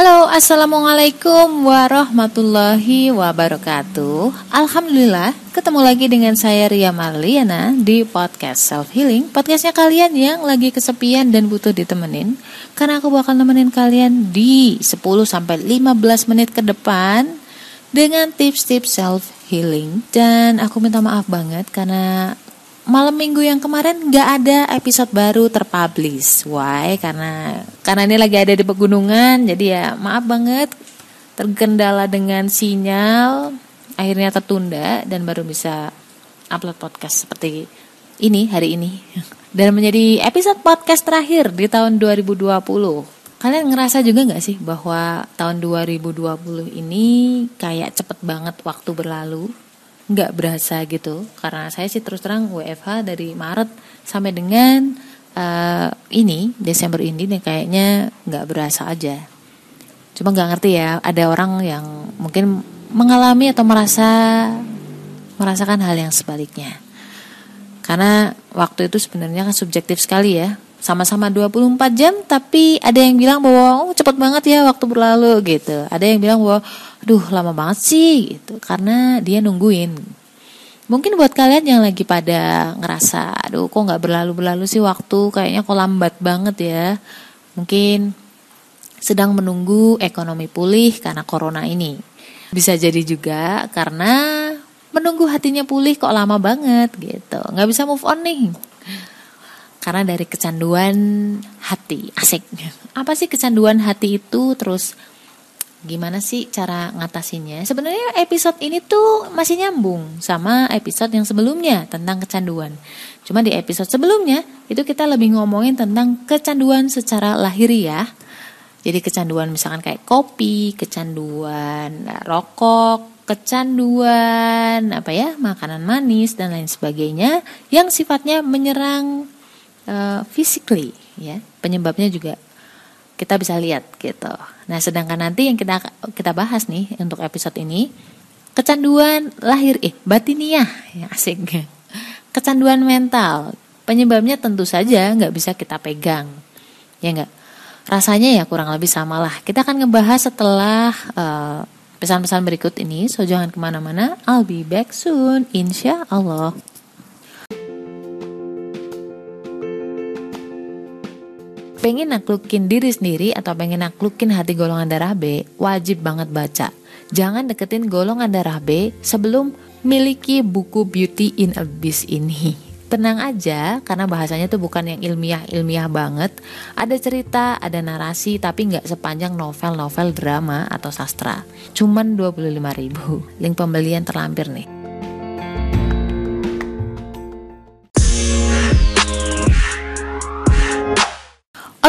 Halo, assalamualaikum warahmatullahi wabarakatuh. Alhamdulillah, ketemu lagi dengan saya Ria Marliana di podcast Self Healing. Podcastnya kalian yang lagi kesepian dan butuh ditemenin, karena aku bakal nemenin kalian di 10 sampai 15 menit ke depan dengan tips-tips self healing. Dan aku minta maaf banget karena malam minggu yang kemarin nggak ada episode baru terpublish. Why? Karena karena ini lagi ada di pegunungan, jadi ya maaf banget terkendala dengan sinyal, akhirnya tertunda dan baru bisa upload podcast seperti ini hari ini. Dan menjadi episode podcast terakhir di tahun 2020. Kalian ngerasa juga nggak sih bahwa tahun 2020 ini kayak cepet banget waktu berlalu? Nggak berasa gitu. Karena saya sih terus terang WFH dari Maret sampai dengan uh, ini Desember ini nih kayaknya nggak berasa aja. Cuma nggak ngerti ya ada orang yang mungkin mengalami atau merasa merasakan hal yang sebaliknya. Karena waktu itu sebenarnya kan subjektif sekali ya. Sama-sama 24 jam tapi ada yang bilang bahwa oh cepet banget ya waktu berlalu gitu. Ada yang bilang bahwa aduh lama banget sih gitu. Karena dia nungguin. Mungkin buat kalian yang lagi pada ngerasa aduh kok nggak berlalu berlalu sih waktu? Kayaknya kok lambat banget ya. Mungkin sedang menunggu ekonomi pulih karena corona ini. Bisa jadi juga karena menunggu hatinya pulih kok lama banget gitu. Nggak bisa move on nih. Karena dari kecanduan hati asik. Apa sih kecanduan hati itu? Terus gimana sih cara ngatasinnya? Sebenarnya episode ini tuh masih nyambung sama episode yang sebelumnya tentang kecanduan. Cuma di episode sebelumnya itu kita lebih ngomongin tentang kecanduan secara lahiriah. Jadi kecanduan misalkan kayak kopi, kecanduan rokok, kecanduan apa ya, makanan manis dan lain sebagainya yang sifatnya menyerang uh, physically ya. Penyebabnya juga kita bisa lihat gitu. Nah, sedangkan nanti yang kita kita bahas nih untuk episode ini kecanduan lahir eh batiniah ya asik. Kecanduan mental. Penyebabnya tentu saja nggak bisa kita pegang. Ya nggak? Rasanya ya kurang lebih sama lah. Kita akan ngebahas setelah uh, pesan-pesan berikut ini. So jangan ke mana-mana. I'll be back soon. Insya Allah. Pengen naklukin diri sendiri atau pengen naklukin hati golongan darah B, wajib banget baca. Jangan deketin golongan darah B sebelum miliki buku Beauty in Abyss ini. Tenang aja, karena bahasanya tuh bukan yang ilmiah-ilmiah banget. Ada cerita, ada narasi, tapi nggak sepanjang novel-novel drama atau sastra. Cuman 25 ribu. Link pembelian terlampir nih.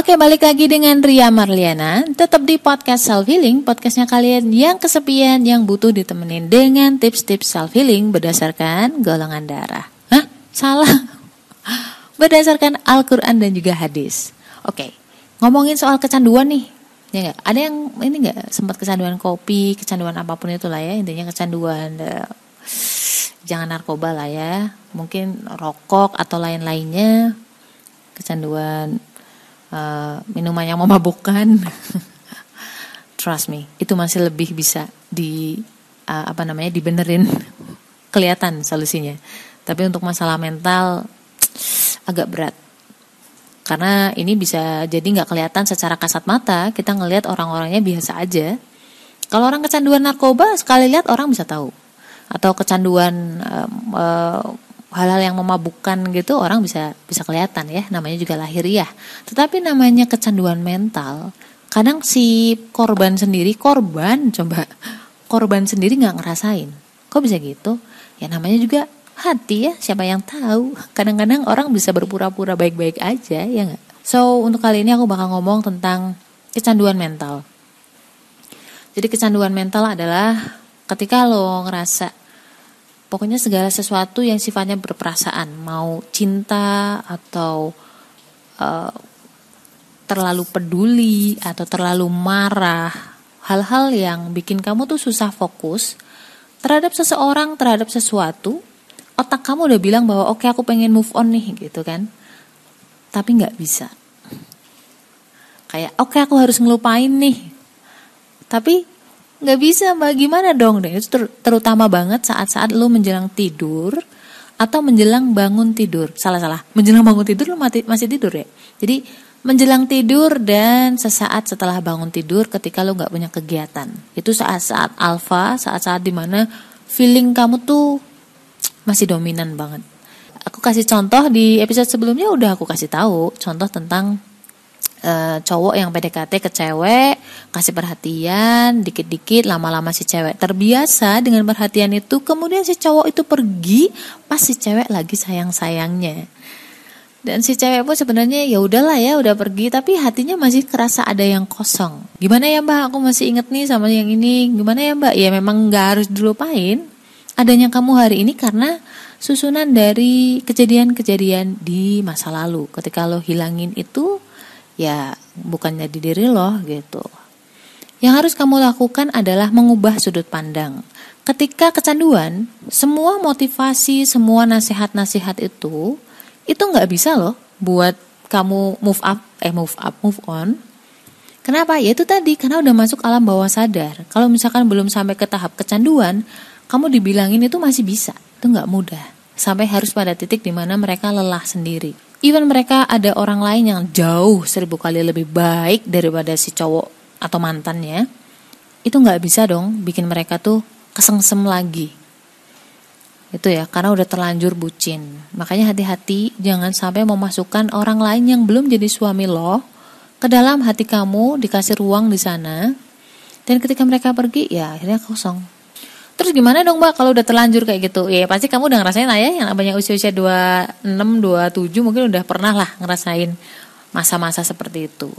Oke, balik lagi dengan Ria Marliana. Tetap di podcast self healing, podcastnya kalian yang kesepian, yang butuh ditemenin dengan tips-tips self healing berdasarkan golongan darah. Hah? Salah. Berdasarkan Al-Quran dan juga hadis. Oke, ngomongin soal kecanduan nih. Ya gak? Ada yang ini nggak sempat kecanduan kopi, kecanduan apa pun itu lah ya. Intinya kecanduan uh, jangan narkoba lah ya. Mungkin rokok atau lain-lainnya. Kecanduan uh, minuman yang memabukkan. Trust me itu masih lebih bisa di uh, apa namanya dibenerin. Kelihatan solusinya. Tapi untuk masalah mental agak berat. Karena ini bisa jadi nggak kelihatan secara kasat mata. Kita ngelihat orang-orangnya biasa aja. Kalau orang kecanduan narkoba sekali lihat orang bisa tahu. Atau kecanduan uh, uh, hal-hal yang memabukkan gitu orang bisa bisa kelihatan ya. Namanya juga lahiriah. Tetapi namanya kecanduan mental kadang si korban sendiri korban coba korban sendiri nggak ngerasain. Kok bisa gitu? Ya namanya juga hati ya siapa yang tahu? Kadang-kadang orang bisa berpura-pura baik-baik aja ya nggak? So untuk kali ini aku bakal ngomong tentang kecanduan mental. Jadi kecanduan mental adalah ketika lo ngerasa pokoknya segala sesuatu yang sifatnya berperasaan. Mau cinta atau uh, terlalu peduli atau terlalu marah. Hal-hal yang bikin kamu tuh susah fokus terhadap seseorang terhadap sesuatu otak kamu udah bilang bahwa oke okay, aku pengen move on nih gitu kan. Tapi nggak bisa. Kayak oke okay, aku harus ngelupain nih. Tapi nggak bisa mbak. Gimana dong deh itu ter terutama banget saat-saat lu menjelang tidur atau menjelang bangun tidur. Salah salah menjelang bangun tidur lu mati, masih tidur ya? Jadi menjelang tidur dan sesaat setelah bangun tidur ketika lu nggak punya kegiatan. Itu saat-saat alfa saat-saat di mana feeling kamu tuh masih dominan banget. Aku kasih contoh di episode sebelumnya udah aku kasih tahu contoh tentang uh, cowok yang PDKT ke cewek kasih perhatian dikit-dikit lama-lama si cewek terbiasa dengan perhatian itu kemudian si cowok itu pergi pas si cewek lagi sayang-sayangnya. Dan si cewek pun sebenarnya ya udahlah ya udah pergi tapi hatinya masih kerasa ada yang kosong. Gimana ya mbak? Aku masih inget nih sama yang ini. Gimana ya mbak? Ya memang nggak harus dilupain adanya kamu hari ini karena susunan dari kejadian-kejadian di masa lalu. Ketika lo hilangin itu ya bukannya di diri lo gitu. Yang harus kamu lakukan adalah mengubah sudut pandang. Ketika kecanduan, semua motivasi, semua nasihat-nasihat itu, itu nggak bisa loh buat kamu move up, eh move up, move on. Kenapa? Ya itu tadi, karena udah masuk alam bawah sadar. Kalau misalkan belum sampai ke tahap kecanduan, kamu dibilangin itu masih bisa. Itu nggak mudah. Sampai harus pada titik di mana mereka lelah sendiri even mereka ada orang lain yang jauh seribu kali lebih baik daripada si cowok atau mantannya itu nggak bisa dong bikin mereka tuh kesengsem lagi. Itu ya karena udah terlanjur bucin. Makanya hati-hati jangan sampai memasukkan orang lain yang belum jadi suami lo ke dalam hati kamu dikasih ruang di sana. Dan ketika mereka pergi ya akhirnya kosong Terus gimana dong mbak kalau udah terlanjur kayak gitu? Ya pasti kamu udah ngerasain lah ya yang namanya usia-usia 26, 27 mungkin udah pernah lah ngerasain masa-masa seperti itu.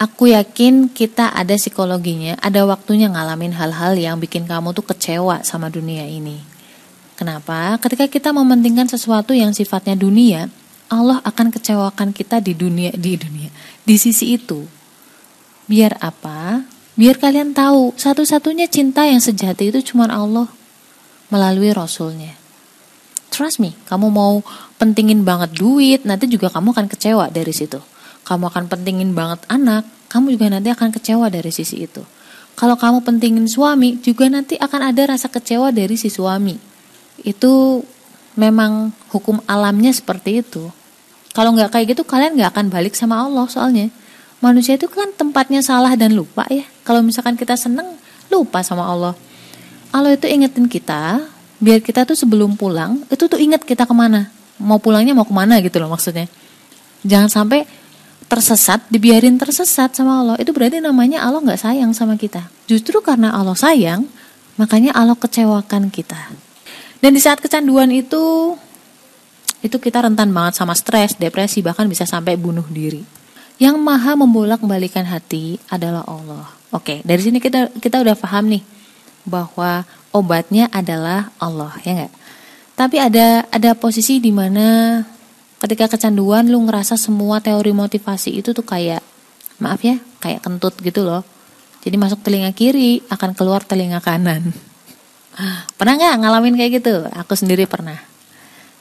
Aku yakin kita ada psikologinya, ada waktunya ngalamin hal-hal yang bikin kamu tuh kecewa sama dunia ini. Kenapa? Ketika kita mementingkan sesuatu yang sifatnya dunia, Allah akan kecewakan kita di dunia di dunia, di sisi itu. Biar apa? Biar kalian tahu, satu-satunya cinta yang sejati itu cuma Allah melalui Rasulnya. Trust me, kamu mau pentingin banget duit, nanti juga kamu akan kecewa dari situ. Kamu akan pentingin banget anak, kamu juga nanti akan kecewa dari sisi itu. Kalau kamu pentingin suami, juga nanti akan ada rasa kecewa dari si suami. Itu memang hukum alamnya seperti itu. Kalau nggak kayak gitu, kalian nggak akan balik sama Allah soalnya manusia itu kan tempatnya salah dan lupa ya. Kalau misalkan kita seneng, lupa sama Allah. Allah itu ingetin kita, biar kita tuh sebelum pulang, itu tuh inget kita ke mana. Mau pulangnya mau ke mana gitu loh maksudnya. Jangan sampai tersesat, dibiarin tersesat sama Allah. Itu berarti namanya Allah nggak sayang sama kita. Justru karena Allah sayang, makanya Allah kecewakan kita. Dan di saat kecanduan itu, itu kita rentan banget sama stres, depresi, bahkan bisa sampai bunuh diri. Yang maha membolak-balikan hati adalah Allah. Oke, dari sini kita kita udah paham nih bahwa obatnya adalah Allah, ya enggak? Tapi ada ada posisi di mana ketika kecanduan lu ngerasa semua teori motivasi itu tuh kayak maaf ya, kayak kentut gitu loh. Jadi masuk telinga kiri akan keluar telinga kanan. Pernah nggak ngalamin kayak gitu? Aku sendiri pernah.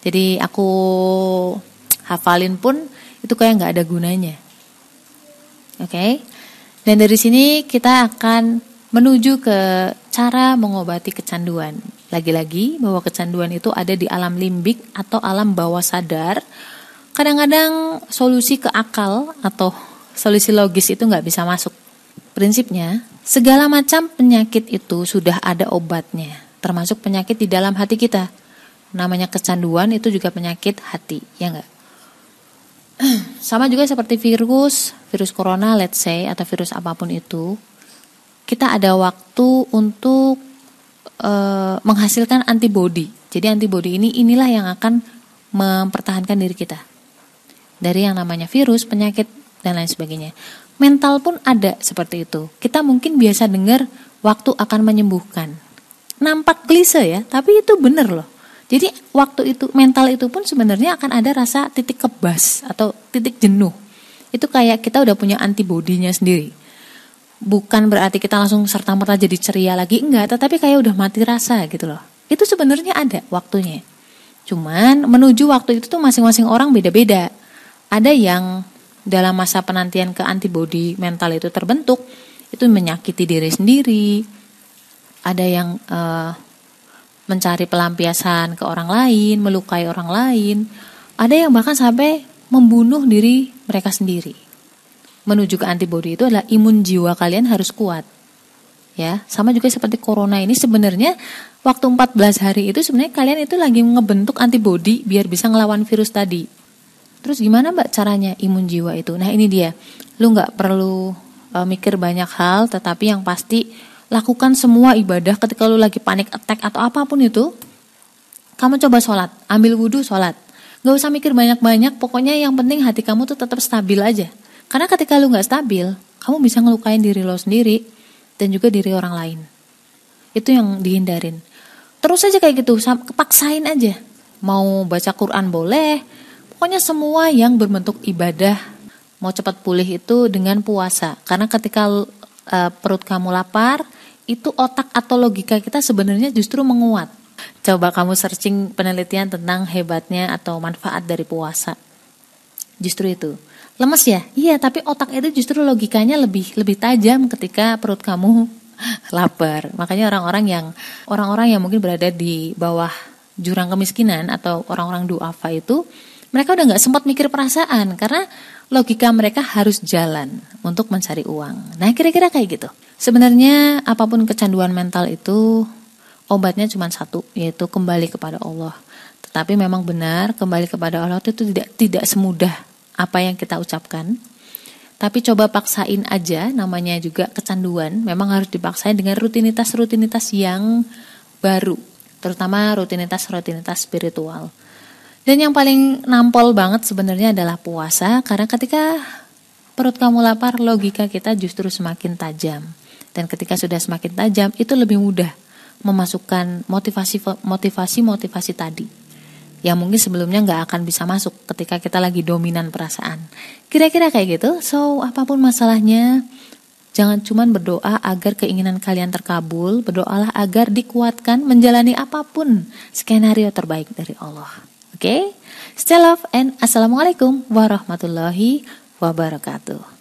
Jadi aku hafalin pun itu kayak nggak ada gunanya. Oke. Okay? Dan dari sini kita akan menuju ke cara mengobati kecanduan. Lagi-lagi bahwa kecanduan itu ada di alam limbik atau alam bawah sadar. Kadang-kadang solusi ke akal atau solusi logis itu nggak bisa masuk. Prinsipnya, segala macam penyakit itu sudah ada obatnya, termasuk penyakit di dalam hati kita. Namanya kecanduan itu juga penyakit hati, ya nggak? Sama juga seperti virus, virus corona let's say atau virus apa pun itu, kita ada waktu untuk e, menghasilkan antibodi. Jadi antibodi ini inilah yang akan mempertahankan diri kita dari yang namanya virus, penyakit dan lain sebagainya. Mental pun ada seperti itu. Kita mungkin biasa dengar waktu akan menyembuhkan. Nampak klise ya, tapi itu benar loh. Jadi waktu itu mental itu pun sebenarnya akan ada rasa titik kebas atau titik jenuh. Itu kayak kita udah punya antibodinya sendiri. Bukan berarti kita langsung serta merta jadi ceria lagi enggak, tetapi kayak udah mati rasa gitu loh. Itu sebenarnya ada waktunya. Cuman menuju waktu itu tuh masing-masing orang beda-beda. Ada yang dalam masa penantian ke antibodi mental itu terbentuk, itu menyakiti diri sendiri ada yang uh, mencari pelampiasan ke orang lain melukai orang lain. Ada yang bahkan sampai membunuh diri mereka sendiri. Menuju ke antibody itu adalah imun jiwa kalian harus kuat. Ya sama juga seperti corona ini sebenarnya waktu 14 hari itu sebenarnya kalian itu lagi ngebentuk antibody biar bisa ngelawan virus tadi. Terus gimana mbak caranya imun jiwa itu? Nah ini dia. Lu nggak perlu uh, mikir banyak hal tetapi yang pasti lakukan semua ibadah ketika lu lagi panik attack atau apa pun itu kamu coba sholat ambil wudhu sholat nggak usah mikir banyak-banyak pokoknya yang penting hati kamu tuh tetap stabil aja karena ketika lu nggak stabil kamu bisa ngelukain diri lo sendiri dan juga diri orang lain. Itu yang dihindarin. Terus aja kayak gitu, kepaksain aja. Mau baca Quran boleh, pokoknya semua yang berbentuk ibadah mau cepat pulih itu dengan puasa. Karena ketika uh, perut kamu lapar, itu otak atau logika kita sebenarnya justru menguat. Coba kamu searching penelitian tentang hebatnya atau manfaat dari puasa. Justru itu. Lemes ya? Iya, tapi otak itu justru logikanya lebih lebih tajam ketika perut kamu lapar. Makanya orang-orang yang orang-orang yang mungkin berada di bawah jurang kemiskinan atau orang-orang duafa itu mereka udah nggak sempat mikir perasaan karena logika mereka harus jalan untuk mencari uang. Nah, kira-kira kayak gitu. Sebenarnya apa pun kecanduan mental itu obatnya cuma satu, yaitu kembali kepada Allah. Tetapi memang benar kembali kepada Allah itu tidak tidak semudah apa yang kita ucapkan. Tapi coba paksain aja, namanya juga kecanduan. Memang harus dipaksain dengan rutinitas-rutinitas yang baru, terutama rutinitas-rutinitas spiritual. Dan yang paling nampol banget sebenarnya adalah puasa, karena ketika perut kamu lapar, logika kita justru semakin tajam. Dan ketika sudah semakin tajam, itu lebih mudah memasukkan motivasi-motivasi tadi yang mungkin sebelumnya nggak akan bisa masuk ketika kita lagi dominan perasaan. Kira-kira kayak gitu. So, apa pun masalahnya, jangan cuma berdoa agar keinginan kalian terkabul, berdoalah agar dikuatkan menjalani apa pun skenario terbaik dari Allah. Oke? Okay? Stay love and assalamualaikum warahmatullahi wabarakatuh.